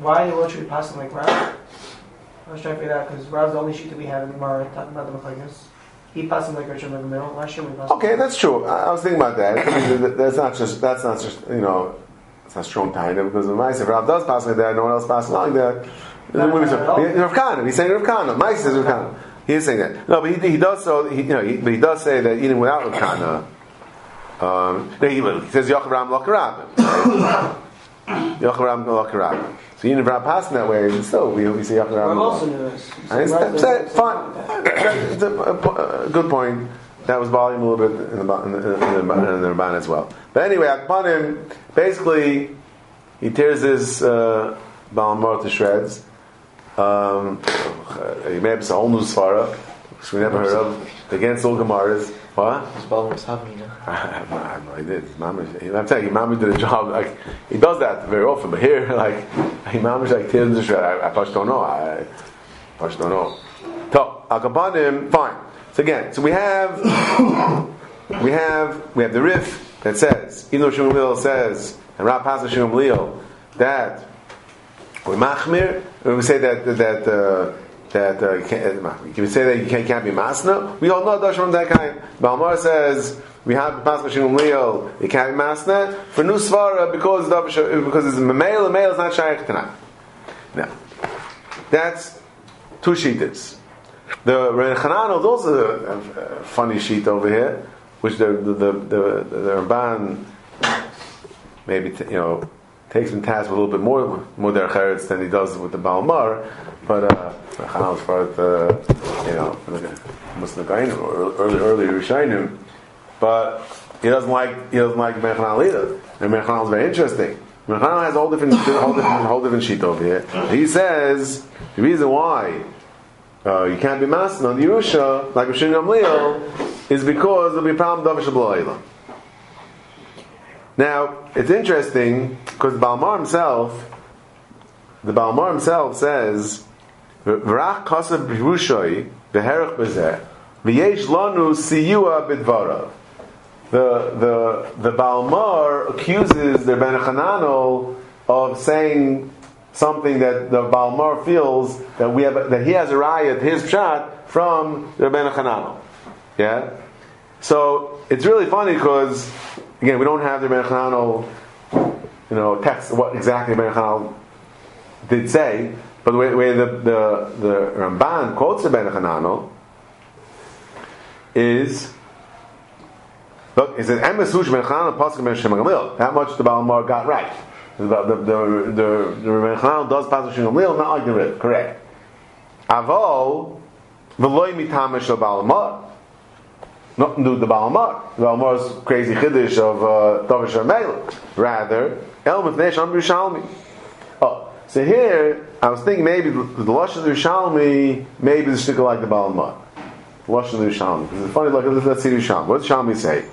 why in the world should we pass them like Rav? I was trying to figure that out because Rav's the only sheet that we have in the Gemara talking about the Mechagnis. He passed them like Rishon in the middle. Why shouldn't we pass? Okay, that's true. I, I was thinking about that. That's not just that's not just you know it's not strong time because the mice if Rav does pass like that, no one else passes like that. Rav Kana. He's saying Rav Kana. Mike says Rav Kana. He is saying that. No, but he, he does so. He, you know, he, but he does say that even without Rav Kana. Um, no, he, he says Yocharam Lakarab. Yocharam Lakarab. So eating without passing that way, and still we, we say Yocharam. Rav also knew this. I understand. Say, fine. Good point. That was volume a little bit in the in the, in the, in the Ramban as well. But anyway, Akbanim basically he tears his uh, Balamor to shreds. Um, he made a whole new svara, which we never heard of, against all Gemaras. What? His ball was having, you know. I have no, I have no idea. Mama, I'm telling you, Mama did a job. Like he does that very often, but here, like he Mama's like tears the shred. I, I just don't know. I, just don't know. So Akabanim, fine. So again, so we have we have we have the Rif that says, though Shimon Gamliel says, and Rav Pasa Shimon Gamliel, that we machmir, we say that that uh, that uh, you uh, can we say that you can't, can't be masna? We all know Dash from that kind. Balmar says we have Pascha Shimon Gamliel, you can't be masna for new svara because it's because it's male and male is not shaykh tonight. Now that's two sheetas. The Ren Chananel is also a, funny sheet over here, which the the the, the, the Ramban maybe t- you know takes him task with a little bit more more derech than he does with the Balmar, but uh, is part of the you know Muslim Gain or early early Rishonim, but he doesn't like he doesn't like Ben Chananel either. And Ben Chananel is very interesting. Ben Chananel has a whole different whole different whole different sheet over here. He says the reason why uh, you can't be master on the Yerusha, like Rishon Gamliel, is because there'll be a problem with Now, it's interesting because Balmar himself, the Balmar himself says, V'rach kasav b'Yerushai v'herach b'zeh v'yesh lanu siyua b'dvarav. The the the Balmar accuses the Ben of saying something that the Balmar feels that we have that he has a riot his shot from the Ben. Yeah. So it's really funny because again we don't have the Ben Hananel, you know, text what exactly Ben Hananel did say, but the way, the, the, the Ramban quotes the Ben Hananel is. Look, it says, "Emes hush ben Chananel pasuk ben Shem Gamliel." That much the Balmar got right. The the the the, does pasuk Shem Gamliel, not like the Rif, correct? Avol v'loy mitame shel Balmar. With the Balmar. The Balmar's crazy chiddush of uh, Davish Rather, El Mifnei Sham Yerushalmi. Oh, so here I was thinking maybe the, Lashon Yerushalmi maybe the sticker like the Balmar. The Lashon Yerushalmi. Because it's funny. Look, let's see Yerushalmi. What does Shalmi say?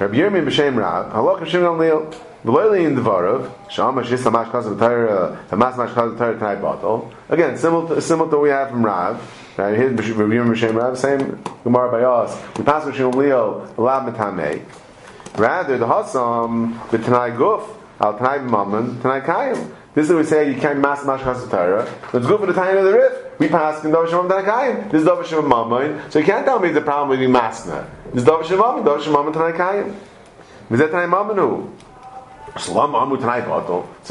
Rabbi Yirmi b'Shem Rav Halok Hashem Gamliel. V'loyli in Dvarav, Shama Shis Hamash Kazav Torah, Hamas Mash Kazav Torah Tanai Batal. Again, similar to, similar to what we have from Rav. Right, here's Rebbeim B'Shem Rav, same Gemara by us. We pass Rishon Leo, Lab Metamei. Rather, the Hassam, the Tanai Guf, Al Tanai B'Mammon, Tanai Kayim. This is what we say, you can't mass Mash Torah. Let's go for the time of the Rif. We pass in Davar Shemam Tanai Kayim. This is Davar Shemam Mammon. So you can't tell me the problem with you masna. This is Davar Shemam, Davar Shemam Tanai Kayim. V'zet Tanai Mammonu. So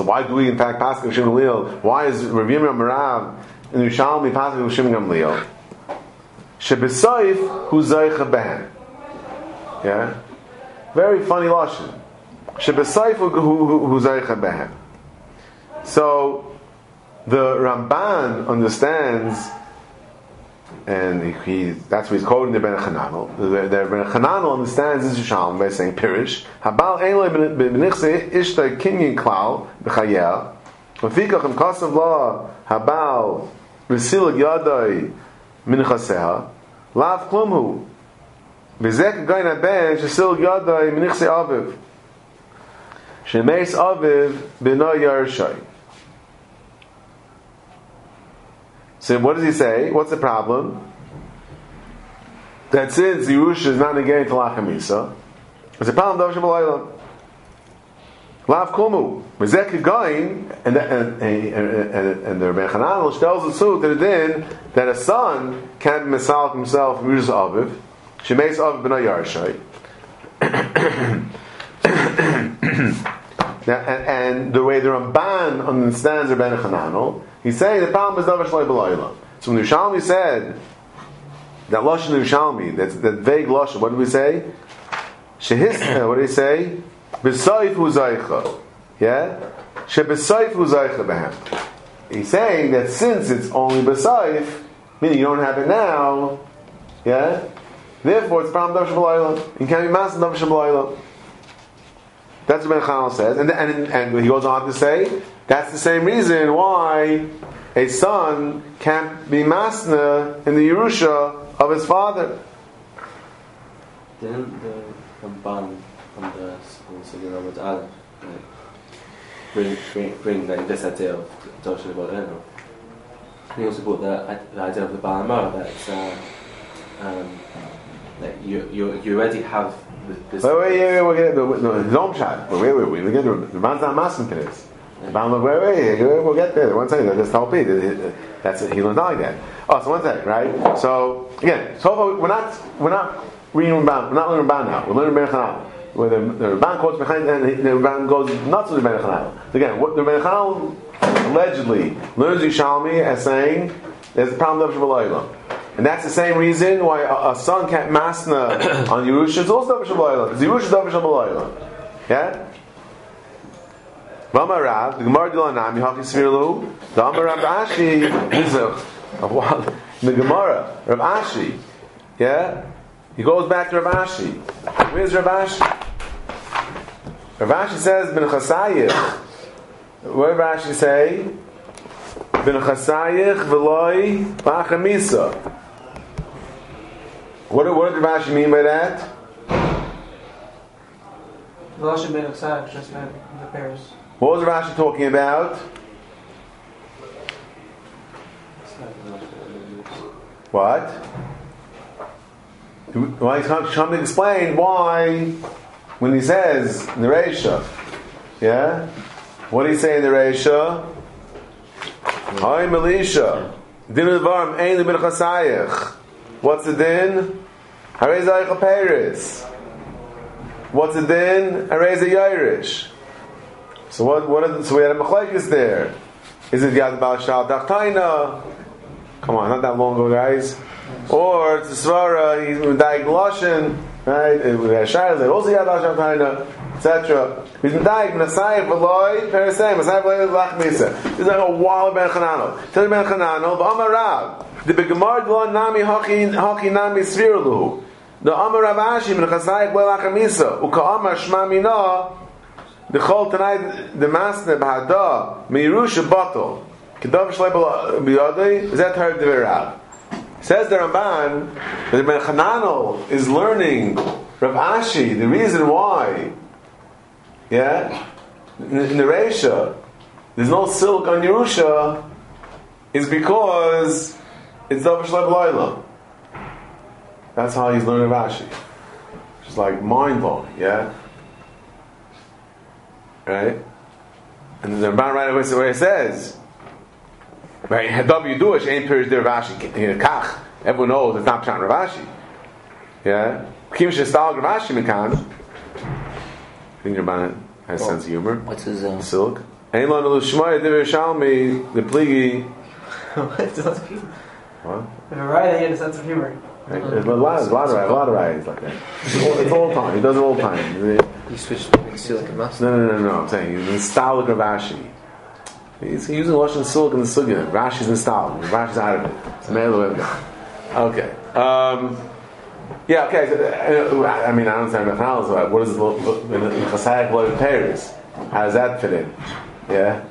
why do we in fact pass Shimon Gamliel? Why is Rav Yirmiyah Marav in the Yerushalmi passing Shimon Gamliel? Shebesoif hu zaycha behen. Yeah, very funny lashon. Shebesoif hu zaycha behen. So the Ramban understands and he, that's what he's quoting the Ben Chananel. The, the Ben Chananel understands this Shalom by saying Pirish. Habal Eiloi b'nichse ishta kinyin klal b'chayel. V'fikach im la habal v'sil yadai minchaseha lav klumhu. V'zek gain haben shesil yadai minichse aviv. Shemeis aviv b'no yarshai. So what does he say? What's the problem? That since Yerusha is not negated to Lachamisa, it's a problem of Shabbalayla. Lav Kumu. Mezek going, and, and, and, and, the Rebbe Chananel tells us suit that then that a son can't be Mesalik himself Yerusha Aviv. She makes Aviv B'nai Yarshai. And, and the way the Ramban understands Rabbeinu Chananel, he's saying the problem is Davar Shalai B'Layla. So when Yerushalmi said that Lashon Yerushalmi, that, that vague Lashon, what did we say? Shehis, what did he say? B'Soif Hu Zaycha. Yeah? Sheb'Soif Hu Zaycha B'Hem. He's saying that since it's only B'Soif, meaning you don't have it now, yeah? Therefore, it's problem Davar Shalai You can't be Master Davar Shalai that's what Ben Chanel says. And, and, and he goes on to say, that's the same reason why a son can't be masna in the Yerusha of his father. Didn't the from the Sugan Robert Aleph like, bring, bring, bring like, this idea of Joshua about Eno? He also brought the, the idea of the Balamar that uh, um, like you, you, you already have this. Wait, wait, yeah, we're getting the Zom shot. Wait, wait, wait. We're getting the man's not masking to this. The man, wait, wait, we'll get there. One second, just help me. That's it. He learned like that. Oh, so one second, right? So again, so we're not we're not reading Ramban. We're not learning Ramban now. We're learning Berachanal. Where the, the Ramban quotes behind and the Ramban goes nuts with the Berachanal. Again, what the Berachanal allegedly learns Yishalmi as saying there's a problem of Shabbalayla. And that's the same reason why a, a son can't masna on Yerusha. It's also Davar Shabbalayla. Because Yerusha is Shabbalayla. Yeah? Mama Rav, the Gemara Dilanam, Yahaki Svirlu, the Amar Rav Ashi, this is a, in the Gemara, Rav Ashi, yeah? He goes back to Rav Ashi. Where's Rav Ashi? Rav Ashi says, Ben Chasayich. What did Rav Ashi say? Ben Chasayich v'loi ba'achamisa. What, what did Rav Ashi mean by that? The Lashon Ben Chesed just meant the pairs. What was Rashi talking about? What? Why trying to explain why, when he says the yeah, what did he say in the Reisha? Hi, Melisha. Din Varm Ein Bin Chasayich. What's the din? Harei Zayich Paris. What's the din? Harei Zayirish. So what? What? Is, so we had a machlekes there. Is it Yad Baal Shal Dachtaina? Come on, not that long ago, guys. Or it's svara. He's medayik loshin, right? We had shaylas that also Yad Shal Dachtaina, etc. He's medayik nasayif v'loy perisayim nasayif v'loy lach misa. Is like a wall ben Chanano. Tell ben Chanano, v'amar Rav. The begemar dlo nami haki nami svirlu. The amar Rav Ashi min chasayik v'loy lach misa. Uka amar shma mina. The chol tonight the masne b'hada meirusha bottle kedav shlei b'yadei is that her deverav. Says the Ramban that Ben Chananel is learning Rav Ashi the reason why, yeah, in, Reisha there's no silk on Yerusha is because it's davar shlei b'layla. That's how he's learning Rav Ashi. Just like mind blowing, yeah right? And the Ramban right away where says, right? Hadav Yudush ain't pirish der Ravashi kach. Everyone knows it's not Pshat Ravashi. Yeah, Kim Shestal Ravashi Mekan. I think Ramban has a sense of humor. What's his uh, Silk. Ein lo nelu shmoy der Shalmi the pligi. What? If a riot, he had a sense of humor. Right? There's a lot, there's a lot of rides, a lot of rides like that. It's all, it's all time. He does it all the time. He switched between Silik and Mas. No, no, no, no. I'm saying he's nostalgic of Rashi. He's using Russian Silk in the Sugya. Rashi's nostalgic. Rashi's out of it. It's a male way Okay. Um, yeah, okay. So, uh, I mean, I don't understand Bechal, what is it in Chasayach Lo Paris? How does that fit in? Yeah?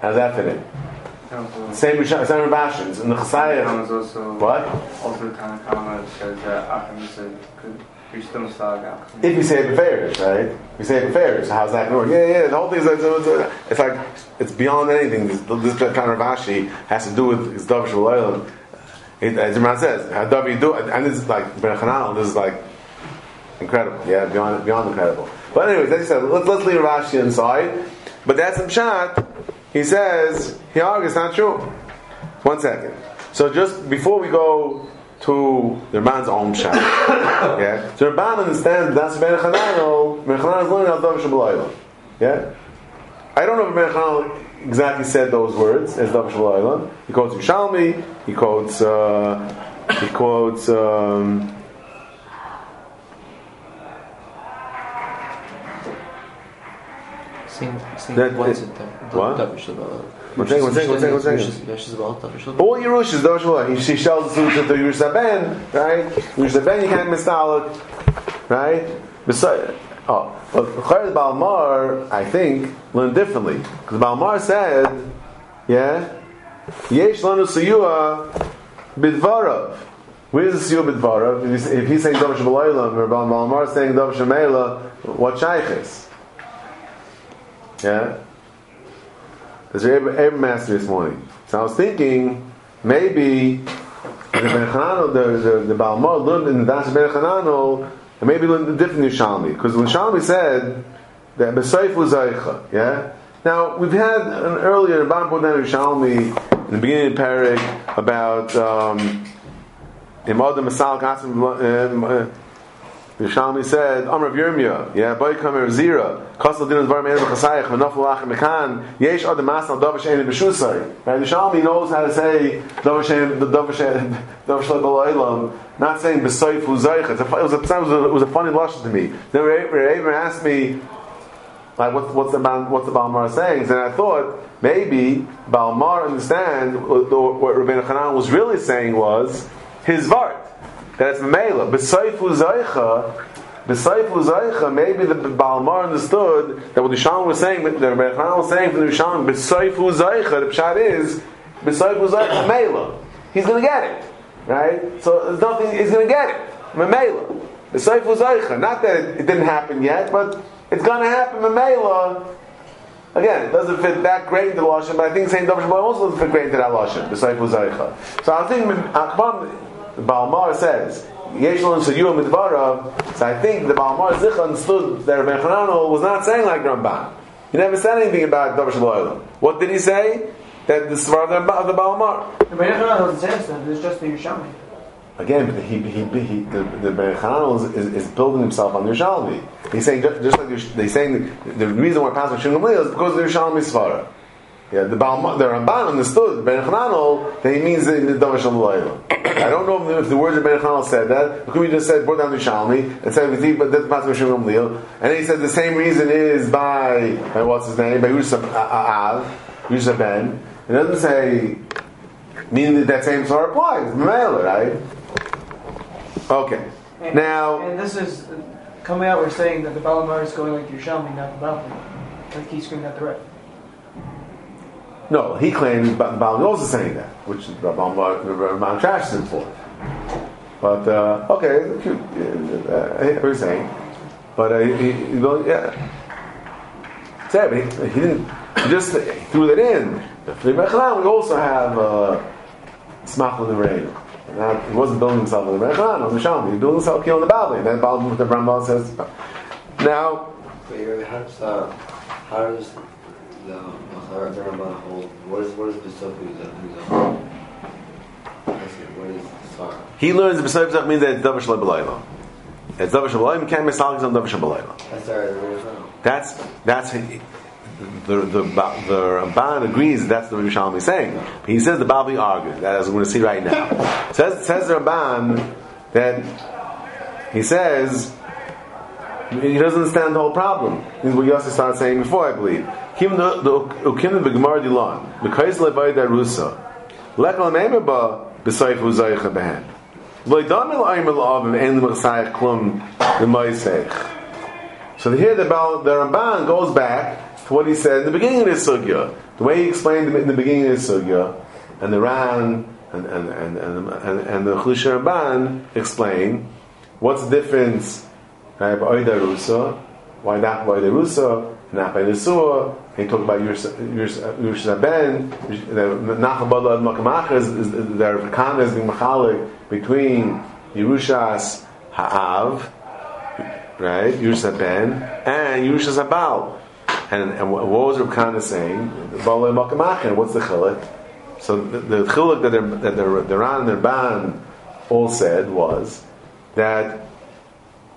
How does that fit in? Same Rishon, same Rabashins. In the also What? also the time Kama says that Achim could If you say it Befaris, right? If you say it Befaris, how's that going to work? Yeah, yeah, the whole thing is like, it's like, it's beyond anything. This, this kind of Rashi has to do with his Davish Shalayim. As Imran says, how Davi do and this is like this is like incredible, yeah, beyond beyond incredible. But anyways, as he said, let's let's leave Rashi inside. But that's in Pshat. He says he argues not true. One second. So just before we go to the Ramban's own Pshat, yeah, so Ramban understands that's Ben Chananel. Ben Chananel is learning al Davish Shalayim. Yeah. I don't know if Ben Chanel exactly said those words as Davar Shalayla. He quotes Yerushalmi. He quotes. Uh, he quotes. Um, Sing, sing That- what's it- it there? what? Is about Davar Shalom. All Yerush is Davar Shalayla. He, he shells the to the Yerush Ben, right? Yerush Ben you can't mistalik, right? Beside, oh, but Chayyid Balmar, I think, learned differently because Balmar said, yeah, Yesh lanu siyua bidvarav. Where is the siyua bidvarav? If he's, if he's saying Davar Shalayla, or Balmar saying Davar Shemela, what shaykh is? Yeah. Abraham Abraham asked me this morning. So I was thinking, maybe the Ben Chanano, the, the, the Balmar learned in the Das Ben Chanano, and maybe learned a different Yerushalmi. Because when Shalmi said that Besaif was Zaycha, yeah? Now, we've had an earlier, Rabban put down Yerushalmi in the beginning of the parak about um, Imad Masal Yerushalmi said, Amr of Yirmiyah, yeah, boy come here, Zira, Kosel Din Dvar Meir B'Chasayich, V'Nafel Lachem Mekan, Yesh Adam Masal Davar Shein B'Shusay. Right, Yerushalmi knows how to say Davar Shein, Davar Shein, Davar Shein B'Loilam, not saying B'Soif U'Zayich. It was a, it was a, it was a funny lesson to me. Then Rebbe asked me, like, what, what's the what's the Balmar saying? And I thought maybe Balmar understand what, what Rabbeinu Chanan was really saying was his vart that it's Mela. B'Saifu Zaycha, B'Saifu Zaycha, maybe the Balmar understood that what the Shalom was saying, that Rabbi Chanan was saying from the Shalom, B'Saifu Zaycha, the Pshat is, B'Saifu Zaycha, Mela. He's going to get it. Right? So there's nothing, he's going to get it. Mela. B'Saifu Zaycha. Not that it, it didn't happen yet, but it's going to happen. Mela. Again, it doesn't fit that great into the Lashon, but I think saying Davar Shalom also doesn't fit great into that Lashon, B'Saifu Zaycha. So I think, uh, Akbam, the Balmar says, Yeshlon Shayuah Midvarav, so I think the Balmar Zich understood that Rabbi Chananel was not saying like Ramban. He never said anything about Davar Shalom. What did he say? That the Svar of the Balmar. The Ben Chanel doesn't say stuff. It's just the Yerushalmi. Again, but he, he, he, the, the Ben Chananel is, is, is building himself on the Yerushalmi. He's saying, just, just like they're saying, the, the reason why Pastor Shimon is because of the Yerushalmi Svara. Yeah, the Baal, the Ramban understood Ben Chananel that he means in the Davar Shalom. I don't know if the, if the words of Ben Chananel said that. Because we just said brought down the Shalmi and said but that's Pastor Shimon Leil, and he said the same reason is by, by what's his name by Yusuf Av, Yusuf Ben. It doesn't say meaning that that same sort applies. Mela, right? Okay. And, Now, and this is uh, coming out. We're saying that the Balamar is going like the Yerushalmi, not the Balmar. Like he's screaming at the right. No, he claims is also saying that, which the Ramban trashes him for. But uh, okay, cute. Uh, uh, saying, but uh, he, he, well, yeah. Said, but he, he didn't. He just threw that in. The we also have uh, Smach in the rain. He wasn't building himself on the Mechlan, on the Shalom. He building himself killing the Babli. And then Babli, the Ramban says. Now, Wait, Rabbi, how does, uh, the, what is, what is that? What is he learns the Zach means that it's Davar Shalom B'Layla. It's Davar Shalom, can't miss Alex on Davar Shalom B'Layla. That's. That's that's the the the, the Ramban agrees that's the Rishalmi is saying. But he says the Babli argues that as we're going to see right now. says says the Ramban that he says he doesn't understand the whole problem. This is what Yossi started saying before, I believe. Kim the the ukim the gemar dilan because lebay darusa lekal meimba b'sayf uzayich behen. Lo yidamil aymel avim en l'mersayich klum l'mayseich. So here the, Baal, the Ramban goes back to what he said in the beginning of his sugya. The way he explained in the beginning of his sugya, and the Ran and and and and, and, and the Chlusha Ramban explain what's the difference right, by Oida Rusa, why not by the Rusa, not by the Suah. He talked about Yerusha Ben, the Nachabala and Makamach is, is their Kana is being machalik between Yerushas Ha'av, right? Yerusha Ben and Yerusha Zabal. And, and what was Reb Kana saying? Bala Makamach, what's the chiluk? So the, the chiluk that, that the, the Ran and the Ban all said was that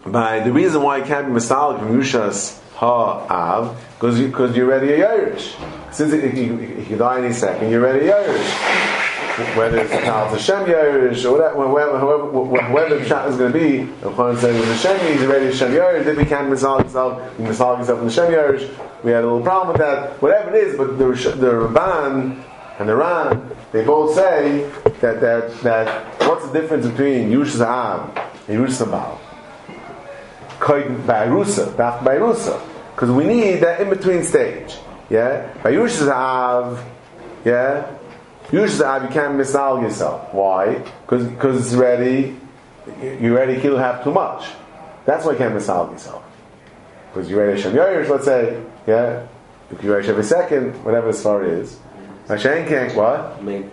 by the reason why it can't be mistalik from Yushas ha av because you, you're already a Irish. Since he, he, he could die any second, you're already Irish. Whether it's Tal Hashem Irish or whatever, whoever, whoever, whoever the shot is going to be, the Quran said with Hashem, he's already Hashem Irish. If he can't misal himself, he misal himself in Hashem Irish. We had a little problem with that. Whatever it is, but the the Ramban and the Ran, they both say that that that what's the difference between Yush and Yush? Koid Bairusa, Daf Bairusa. Because we need that in between stage. Yeah? By Yush Zahav, yeah? Yush Zahav, you can't misal yourself. Why? Because it's ready, you already kill have too much. That's why you can't misal yourself. Because you're ready Shem Yorish, let's say, yeah? If you're ready every second, whatever the story is. Hashem can't, what? Main,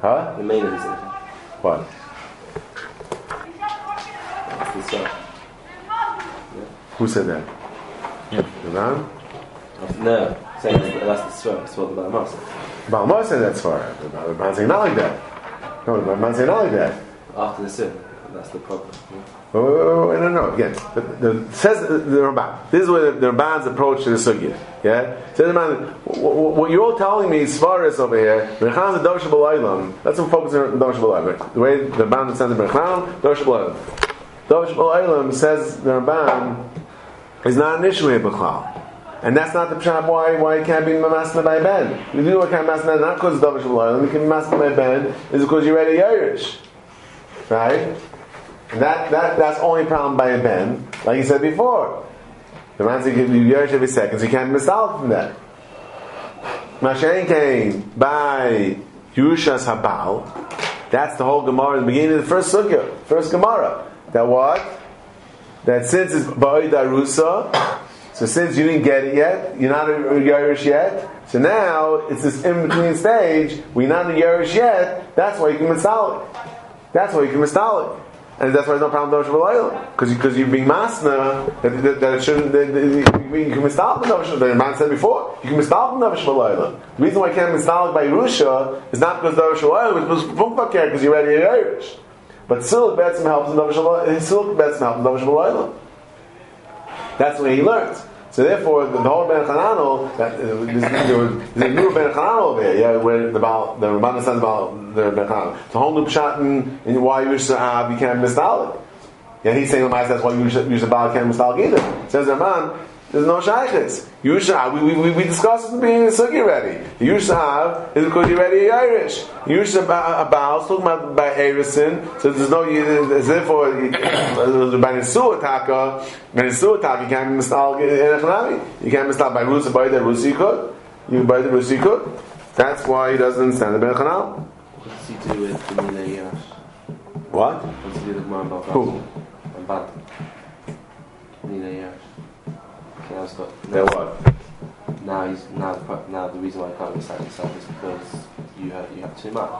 Huh? the main is it. What? That's the stuff. Who said that? Yeah. The Ran? No, saying that's, that's the svara. It's what the said. Balmar said that's far. The Ran saying not like that. No, the Ran saying not like that. After the sin, that's the problem. yeah. Wait, wait, wait, no, no, again. The, the, says the, the Ramban. This is where the, the Ramban's approach to the Sugya. Yeah? Says the Ramban, what, you're all telling me is Svaris over here, Berchan is Dosh B'Laylam. That's what focusing on Dosh B'Laylam. The way the Ramban understands the Berchan, Dosh B'Laylam. Dosh B'Laylam says the Ramban is not an issue here. And that's not the pshat why why it can't be mamasna by ben. You do what can't mamasna not because davish b'loyim. It can be mamasna by ben is because you're already Irish, right? And that, that that's only a problem by a ben, like you said before. The man said give you Yerush every second, so you can't miss out from that. Mashen came by Yushas Habal. That's the whole Gemara the beginning of the first sugya, first Gemara. That what? That since it's Ba'id Arusa, so since you didn't get it yet, you're not a Yerush yet, so now it's this in between stage, we're not a Yerush yet, that's why you can miss out. That's why you can miss out. And that's why there's no problem with Dosh Because because you're being masna that, that, that it shouldn't that, that, you can mistalik the Dosh The man said before you can mistalik the Dosh The reason why I can't mistalik by Yerusha is not because Dosh V'layla, it's because because you're already Irish. But Silk Betzim helps in V'layla. Silk Betzim helps in V'layla. That's the way he learns. So therefore, the, the whole Ben Chananel, that, uh, there's, a new Ben Chananel over here, yeah, where the Baal, the Ramban says about the Ben Chananel. It's a whole new pshat in, in why you should have, you can't miss Dalit. Yeah, he's saying, that's why you should, you should Baal can't miss Dalit either. Says Ramban, there's no shaykhis. Yushav, we, we, we discussed this being in Sugi already. Yushav is because you're already Irish. You Yushav about uh, talking about by Arison, so there's no as if for by Nisua Taka, by Nisua Taka you can't mistal uh, You can't mistal by Rusa by the Rusi you could. You by the Rusi you could. That's why he doesn't understand the Ben. What does he do with the Yash? What? What does he do with Gemara about Who? Yash. Okay, I've got. Then what? Now he's now the now the reason why I can't recite himself is because you have you have too much.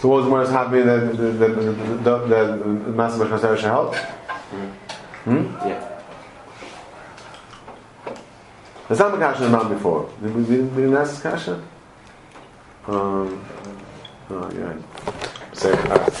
So what was more happening that the the the the, the, the master Mashmasar should help? Hmm? Yeah. There's not a kasha not before. Did we, we, didn't- we didn't ask this kasha? Um, oh, yeah. Say, alright.